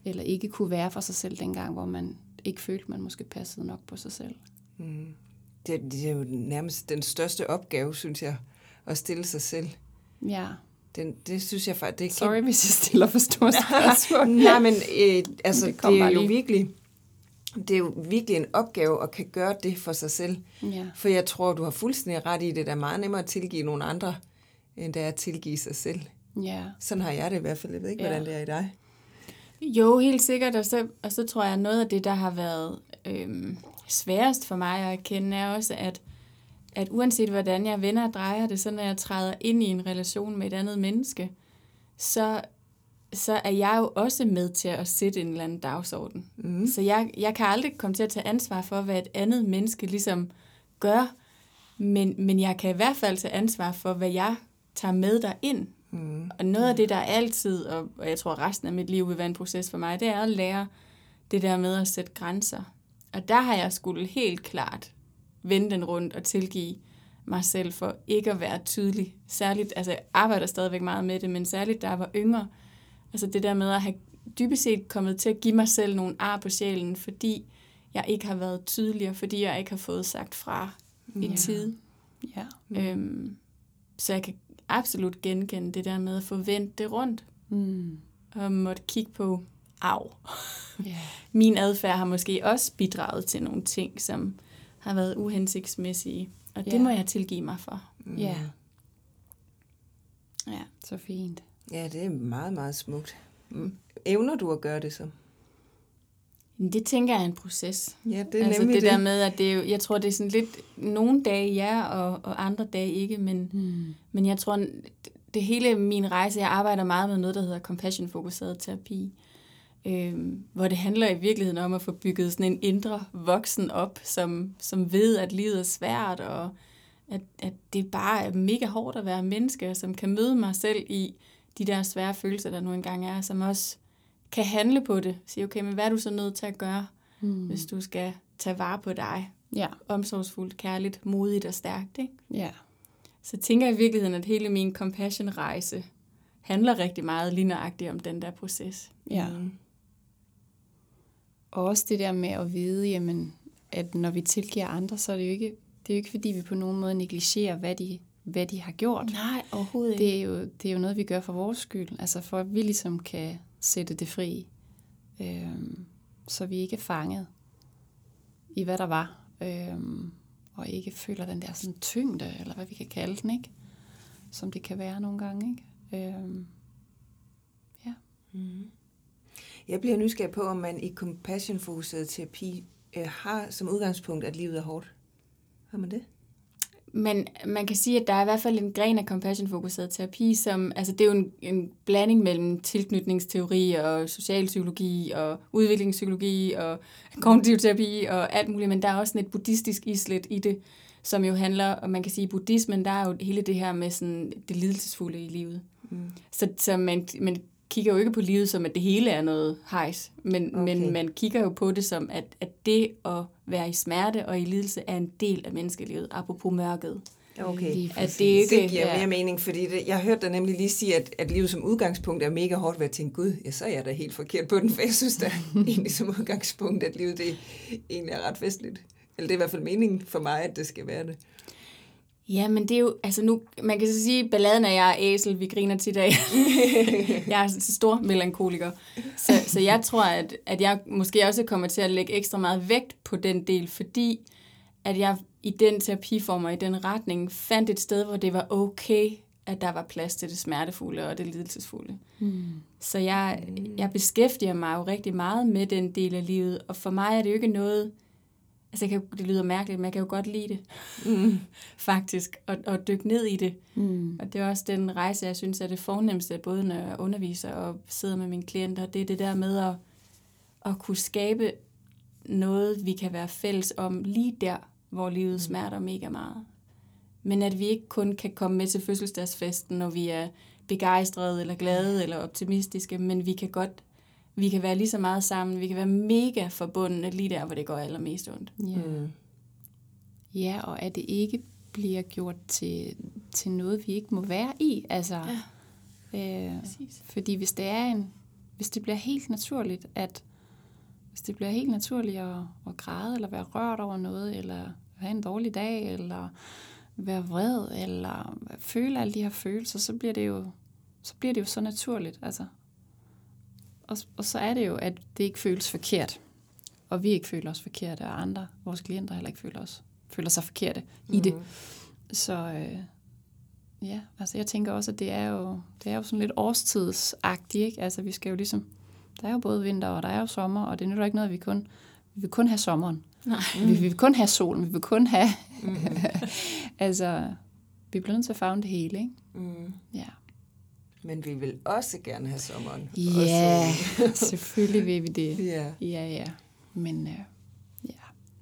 Eller ikke kunne være for sig selv dengang, hvor man ikke følte, man måske passede nok på sig selv. Mm det, det er jo nærmest den største opgave, synes jeg, at stille sig selv. Ja. Den, det synes jeg faktisk... Det Sorry, kan... hvis jeg stiller for store spørgsmål. Nej, men øh, altså, det, det er jo virkelig... Det er jo virkelig en opgave at kan gøre det for sig selv. Ja. For jeg tror, du har fuldstændig ret i det. Det er meget nemmere at tilgive nogle andre, end det er at tilgive sig selv. Ja. Sådan har jeg det i hvert fald. Jeg ved ikke, ja. hvordan det er i dig. Jo, helt sikkert. Og så, og så tror jeg, at noget af det, der har været øhm, sværest for mig at erkende, er også, at, at uanset hvordan jeg vender og drejer det, så når jeg træder ind i en relation med et andet menneske, så, så er jeg jo også med til at sætte en eller anden dagsorden. Mm. Så jeg, jeg kan aldrig komme til at tage ansvar for, hvad et andet menneske ligesom gør, men, men jeg kan i hvert fald tage ansvar for, hvad jeg tager med ind. Mm. Og noget af det, der altid, og, og jeg tror resten af mit liv vil være en proces for mig, det er at lære det der med at sætte grænser. Og der har jeg skulle helt klart vende den rundt og tilgive mig selv for ikke at være tydelig. Særligt, altså jeg arbejder stadigvæk meget med det, men særligt da jeg var yngre. Altså det der med at have dybest set kommet til at give mig selv nogle ar på sjælen, fordi jeg ikke har været tydelig, og fordi jeg ikke har fået sagt fra i ja. tid. Ja. Øhm, så jeg kan absolut genkende det der med at få vendt det rundt. Mm. Og måtte kigge på, af. Yeah. Min adfærd har måske også bidraget til nogle ting, som har været uhensigtsmæssige. Og det må jeg tilgive mig for. Mm. Ja. Ja, så fint. Ja, det er meget, meget smukt. Mm. Evner du at gøre det så? Det tænker jeg er en proces. Ja, det er altså nemlig det. det der med, at det er jo, jeg tror, det er sådan lidt, nogle dage ja, og, og andre dage ikke, men, mm. men jeg tror, det hele min rejse, jeg arbejder meget med noget, der hedder compassion-fokuseret terapi øh, hvor det handler i virkeligheden om at få bygget sådan en indre voksen op, som, som ved, at livet er svært, og at, at det bare er mega hårdt at være menneske, som kan møde mig selv i de der svære følelser, der nu engang er, som også kan handle på det. Sige, okay, men hvad er du så nødt til at gøre, mm. hvis du skal tage vare på dig? Ja. Omsorgsfuldt, kærligt, modigt og stærkt, ikke? Ja. så tænker jeg i virkeligheden, at hele min compassion-rejse handler rigtig meget lige nøjagtigt om den der proces. Ja. Mm. Og også det der med at vide, jamen, at når vi tilgiver andre, så er det jo ikke, det er jo ikke fordi, vi på nogen måde negligerer, hvad de, hvad de har gjort. Nej, overhovedet ikke. Det er, jo, det er jo noget, vi gør for vores skyld. Altså for at vi ligesom kan sætte det fri. Øhm, så vi ikke er fanget i, hvad der var. Øhm, og ikke føler den der sådan tyngde, eller hvad vi kan kalde den, ikke? Som det kan være nogle gange, ikke? Øhm, ja. Mm. Jeg bliver nysgerrig på, om man i compassion-fokuseret terapi øh, har som udgangspunkt, at livet er hårdt. Har man det? Men man kan sige, at der er i hvert fald en gren af compassion-fokuseret terapi, som, altså det er jo en, en blanding mellem tilknytningsteori og socialpsykologi og udviklingspsykologi og kognitiv terapi og alt muligt, men der er også sådan et buddhistisk islet i det, som jo handler, og man kan sige, at buddhismen, der er jo hele det her med sådan det lidelsesfulde i livet. Mm. Så, så man, man kigger jo ikke på livet som, at det hele er noget hejs, men, okay. men man kigger jo på det som, at, at det at være i smerte og i lidelse er en del af menneskelivet, apropos mørket. Okay, at det, ikke, det giver ja. mere mening, fordi det, jeg hørte dig nemlig lige sige, at, at livet som udgangspunkt er mega hårdt ved at tænke, gud, ja, så er jeg da helt forkert på den, for jeg synes da egentlig som udgangspunkt, at livet det egentlig er ret festligt. Eller det er i hvert fald meningen for mig, at det skal være det. Ja, men det er jo, altså nu, man kan så sige, balladen er jeg æsel, vi griner til i dag. jeg er så stor melankoliker. Så, så jeg tror, at, at jeg måske også kommer til at lægge ekstra meget vægt på den del, fordi at jeg i den terapiform og i den retning fandt et sted, hvor det var okay, at der var plads til det smertefulde og det lidelsesfulde. Mm. Så jeg, jeg beskæftiger mig jo rigtig meget med den del af livet, og for mig er det jo ikke noget, Altså, kan, det lyder mærkeligt, men jeg kan jo godt lide det, mm. faktisk, og, og dykke ned i det. Mm. Og det er også den rejse, jeg synes er det fornemmeste, både når jeg underviser og sidder med mine klienter, det er det der med at, at kunne skabe noget, vi kan være fælles om lige der, hvor livet mm. smerter mega meget. Men at vi ikke kun kan komme med til fødselsdagsfesten, når vi er begejstrede eller glade eller optimistiske, men vi kan godt vi kan være lige så meget sammen, vi kan være mega forbundne lige der, hvor det går allermest ondt. Ja, mm. ja og at det ikke bliver gjort til, til noget, vi ikke må være i. Altså, ja, øh, fordi hvis det er en, hvis det bliver helt naturligt, at hvis det bliver helt naturligt at, at græde, eller være rørt over noget, eller have en dårlig dag, eller være vred, eller føle alle de her følelser, så bliver det jo så bliver det jo så naturligt. Altså, og, og så er det jo, at det ikke føles forkert. Og vi ikke føler os forkerte, og andre, vores klienter heller ikke føler, os, føler sig forkerte mm. i det. Mhm. Så øh, ja, altså jeg tænker også, at det er jo, det er jo sådan lidt årstidsagtigt, ikke? Altså vi skal jo ligesom, der er jo både vinter, og der er jo sommer, og det er jo ikke noget, vi kun, vi vil kun have sommeren. Nej. Vi, vi vil kun have solen, vi vil kun have, mm. altså, vi bliver nødt til at fagne det hele, ikke? Mm. Ja. Men vi vil også gerne have sommeren. Ja, selvfølgelig vil vi det. Ja, ja. ja. Men uh, ja,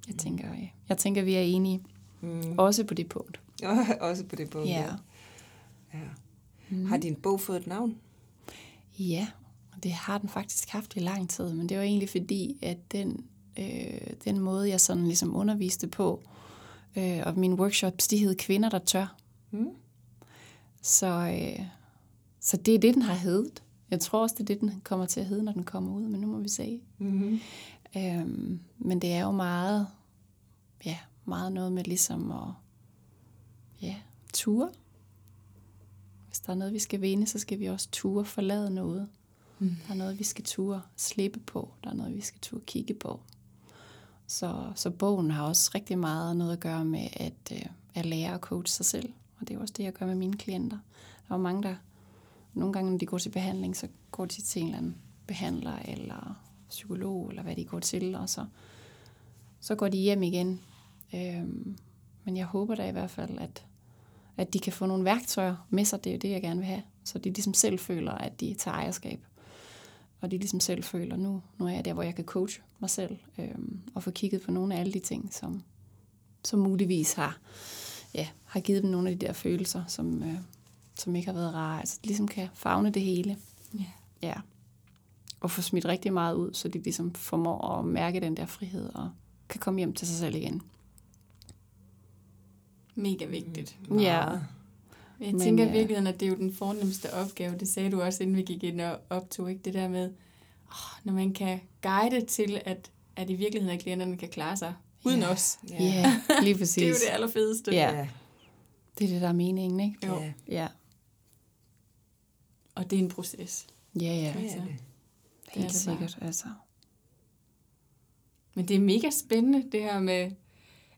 jeg tænker, ja. jeg tænker, vi er enige. Mm. Også på det punkt. også på det punkt, ja. ja. Mm. Har din bog fået et navn? Ja, det har den faktisk haft i lang tid, men det var egentlig fordi, at den, øh, den måde, jeg sådan ligesom underviste på, øh, og mine workshops, de hed Kvinder, der tør. Mm. Så, øh, så det er det, den har heddet. Jeg tror også, det er det, den kommer til at hedde, når den kommer ud, men nu må vi se. Mm-hmm. Øhm, men det er jo meget, ja, meget noget med ligesom at ja, ture. Hvis der er noget, vi skal vinde, så skal vi også ture forlade noget. Mm. Der er noget, vi skal ture slippe på. Der er noget, vi skal ture kigge på. Så, så bogen har også rigtig meget noget at gøre med at, øh, at lære at coach sig selv. Og det er også det, jeg gør med mine klienter. Der er mange, der nogle gange, når de går til behandling, så går de til en eller anden behandler eller psykolog, eller hvad de går til, og så, så går de hjem igen. Øhm, men jeg håber da i hvert fald, at, at de kan få nogle værktøjer med sig. Det er jo det, jeg gerne vil have. Så de ligesom selv føler, at de tager ejerskab. Og de ligesom selv føler, nu, nu er jeg der, hvor jeg kan coache mig selv. Øhm, og få kigget på nogle af alle de ting, som, som muligvis har, ja, har givet dem nogle af de der følelser, som, øh, som ikke har været rare. Altså, ligesom kan fagne det hele. Ja. ja. Og få smidt rigtig meget ud, så de ligesom formår at mærke den der frihed og kan komme hjem til sig selv igen. Mega vigtigt. Mm. Ja. Jeg Men, tænker i virkeligheden, at det er jo den fornemmeste opgave. Det sagde du også, inden vi gik ind og optog, ikke? Det der med, oh, når man kan guide til, at, at i virkeligheden, at klienterne kan klare sig uden yeah. os. Ja, yeah. lige præcis. det er jo det allerfedeste. Ja. Yeah. Det er det, der er meningen, ikke? Jo. Ja. ja. Og det er en proces. Ja, ja. Altså, det. Helt det sikkert, bare. altså. Men det er mega spændende, det her med...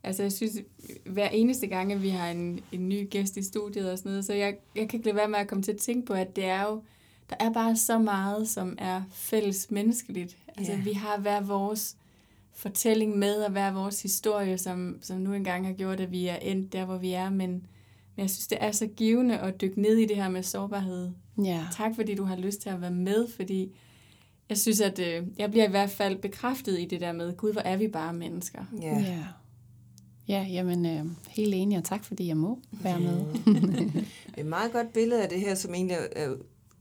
Altså, jeg synes, hver eneste gang, at vi har en, en ny gæst i studiet og sådan noget, så jeg, jeg kan ikke lade være med at komme til at tænke på, at det er jo... Der er bare så meget, som er fælles menneskeligt. Altså, yeah. vi har hver vores fortælling med, og hver vores historie, som, som nu engang har gjort, at vi er endt der, hvor vi er, men, men jeg synes, det er så givende at dykke ned i det her med sårbarhed. Ja. Tak, fordi du har lyst til at være med, fordi jeg synes, at øh, jeg bliver i hvert fald bekræftet i det der med, gud, hvor er vi bare mennesker. Ja. Ja, ja jamen, øh, helt enig, og tak fordi jeg må være med. det er et meget godt billede af det her, som egentlig er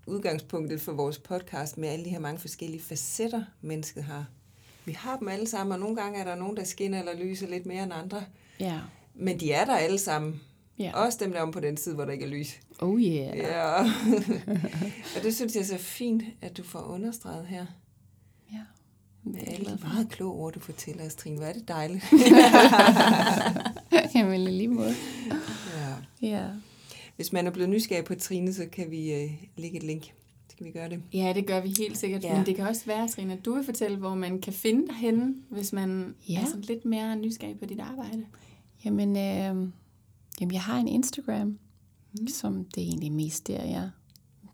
udgangspunktet for vores podcast, med alle de her mange forskellige facetter, mennesket har. Vi har dem alle sammen, og nogle gange er der nogen, der skinner eller lyser lidt mere end andre. Ja. Men de er der alle sammen. Ja. Også dem der om på den side, hvor der ikke er lys. Oh yeah. Ja. og det synes jeg er så fint, at du får understreget her. Ja. Med alle de meget kloge ord, du fortæller os, Trine. Hvor er det dejligt. Jamen, lige måde. Ja. ja. Hvis man er blevet nysgerrig på Trine, så kan vi uh, lægge et link. Skal vi gøre det? Ja, det gør vi helt sikkert. Ja. Men det kan også være, Trine, at du vil fortælle, hvor man kan finde dig henne, hvis man ja. er sådan lidt mere nysgerrig på dit arbejde. Jamen, øh, jamen jeg har en Instagram, mm. som det er egentlig mest der, jeg,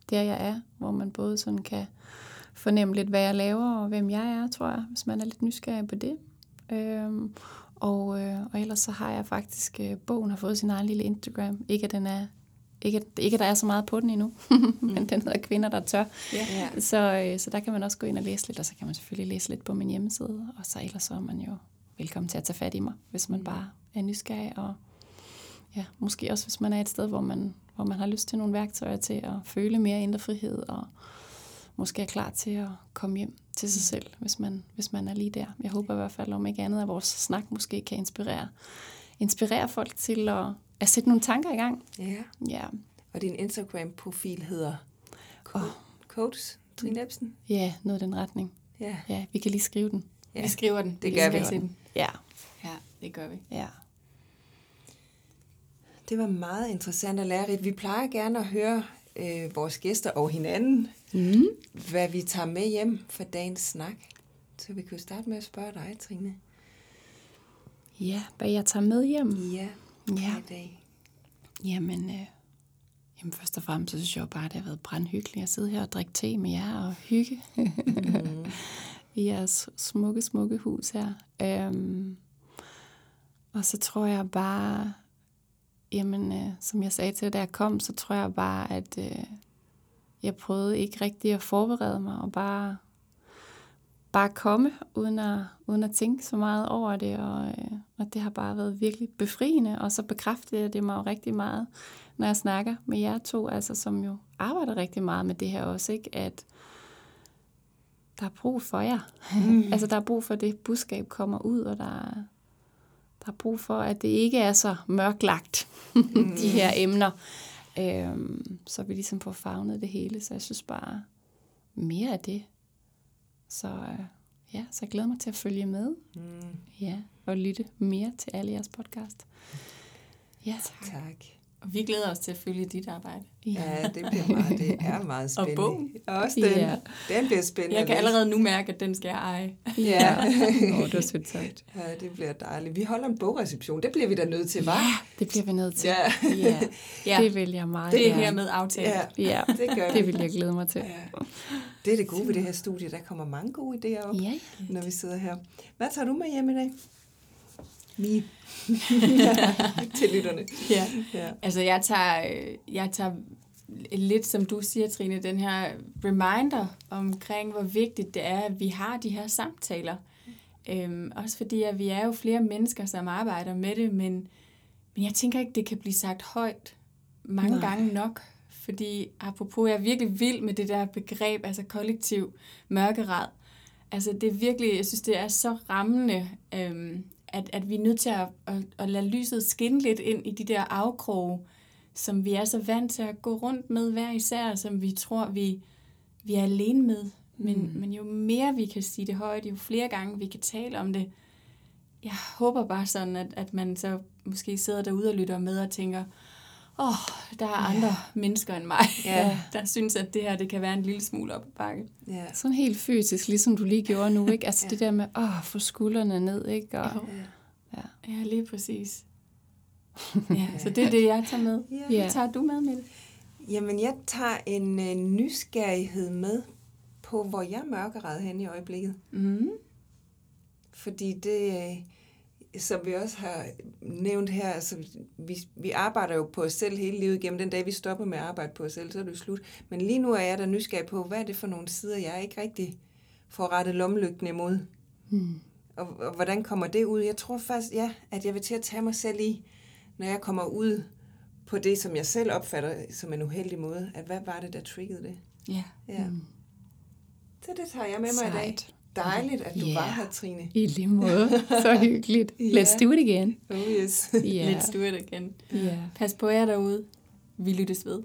der jeg er, hvor man både sådan kan fornemme lidt, hvad jeg laver, og hvem jeg er, tror jeg, hvis man er lidt nysgerrig på det. Øhm, og, øh, og ellers så har jeg faktisk, øh, bogen har fået sin egen lille Instagram. Ikke at den er ikke, ikke at der er så meget på den endnu, men den hedder Kvinder, der tør. Ja. Så, øh, så der kan man også gå ind og læse lidt, og så kan man selvfølgelig læse lidt på min hjemmeside, og så ellers så er man jo velkommen til at tage fat i mig, hvis man bare er nysgerrig, og ja, måske også hvis man er et sted, hvor man, hvor man har lyst til nogle værktøjer til at føle mere indre frihed, og måske er klar til at komme hjem til sig selv, hvis man, hvis man er lige der. Jeg håber i hvert fald, om ikke andet, at vores snak måske kan inspirere, inspirere folk til at at sætte nogle tanker i gang. Ja. ja. Og din Instagram-profil hedder oh. Coach Trine Ebsen? Ja, noget i den retning. Ja. ja, vi kan lige skrive den. Ja. Vi skriver den. Det gør vi. Den. Ja. Ja, det gør vi. Ja. Det var meget interessant og lærerigt. Vi plejer gerne at høre øh, vores gæster og hinanden, mm. hvad vi tager med hjem for dagens snak. Så vi kan jo starte med at spørge dig, Trine. Ja, hvad jeg tager med hjem? Ja ja. i dag? Jamen, øh, jamen, først og fremmest så synes jeg jo bare, at det har været brandhyggeligt at sidde her og drikke te med jer og hygge mm. i jeres smukke, smukke hus her. Øhm, og så tror jeg bare, jamen, øh, som jeg sagde til da jeg kom, så tror jeg bare, at øh, jeg prøvede ikke rigtig at forberede mig og bare bare komme, uden at, uden at tænke så meget over det, og, øh, og det har bare været virkelig befriende, og så bekræftede det mig jo rigtig meget, når jeg snakker med jer to, altså som jo arbejder rigtig meget med det her også, ikke? at der er brug for jer. Mm. altså der er brug for, at det budskab kommer ud, og der er, der er brug for, at det ikke er så mørklagt, mm. de her emner. Øhm, så vi ligesom får fagnet det hele, så jeg synes bare mere af det så øh, ja, så jeg glæder mig til at følge med. Mm. Ja, og lytte mere til alle jeres podcast. Ja, tak. tak. Og vi glæder os til at følge dit arbejde. Ja, ja det, bliver meget, det er meget spændende. Og bogen. Også den, ja. den bliver spændende. Jeg kan allerede nu mærke, at den skal jeg eje. Ja. Åh, det var sødt sagt. Ja, det bliver dejligt. Vi holder en bogreception. Det bliver vi da nødt til, hva'? Ja, det bliver vi nødt til. Ja. ja. ja. Det vil jeg meget Det er her med aftale. Ja, ja. det gør Det vil jeg glæde mig til. Ja. Det er det gode ved det her studie. Der kommer mange gode idéer op, ja. når vi sidder her. Hvad tager du med hjem i dag? Mi. til lytterne. Ja. ja. Altså, jeg tager, jeg tager lidt, som du siger, Trine, den her reminder omkring, hvor vigtigt det er, at vi har de her samtaler. Øhm, også fordi, at vi er jo flere mennesker, som arbejder med det, men, men jeg tænker ikke, det kan blive sagt højt mange Nej. gange nok. Fordi apropos, jeg er virkelig vild med det der begreb, altså kollektiv mørkerad. Altså det er virkelig, jeg synes, det er så rammende, øhm, at, at vi er nødt til at, at, at lade lyset skinne lidt ind i de der afkroge, som vi er så vant til at gå rundt med hver især, som vi tror, vi, vi er alene med. Men, mm. men jo mere vi kan sige det højt, jo flere gange vi kan tale om det, jeg håber bare sådan, at, at man så måske sidder derude og lytter med og tænker, åh, oh, der er andre ja. mennesker end mig, ja. der synes, at det her det kan være en lille smule op ad bakke. Ja. Sådan helt fysisk, ligesom du lige gjorde nu, ikke? Altså ja. det der med, åh, oh, få skuldrene ned, ikke? Og, ja. Ja. ja, lige præcis. ja, så det er det, jeg tager med. Ja. Hvad tager du med, Mette? Jamen, jeg tager en uh, nysgerrighed med på, hvor jeg er mørkeret hen i øjeblikket. Mm. Fordi det, øh, som vi også har nævnt her, altså, vi, vi arbejder jo på os selv hele livet igennem. Den dag, vi stopper med at arbejde på os selv, så er det slut. Men lige nu er jeg der nysgerrig på, hvad er det for nogle sider, jeg ikke rigtig får rettet lommelygten imod. Mm. Og, og hvordan kommer det ud? Jeg tror faktisk, ja, at jeg vil til at tage mig selv i, når jeg kommer ud på det, som jeg selv opfatter som en uheldig måde, at hvad var det, der triggede det? Ja. ja. Mm. Så det tager jeg med mig Sejt. i dag. Dejligt, at du yeah. var her, Trine. I lige måde. Så hyggeligt. yeah. Let's do it again. Oh yes. yeah. Let's do it again. Yeah. Pas på jer derude. Vi lyttes ved.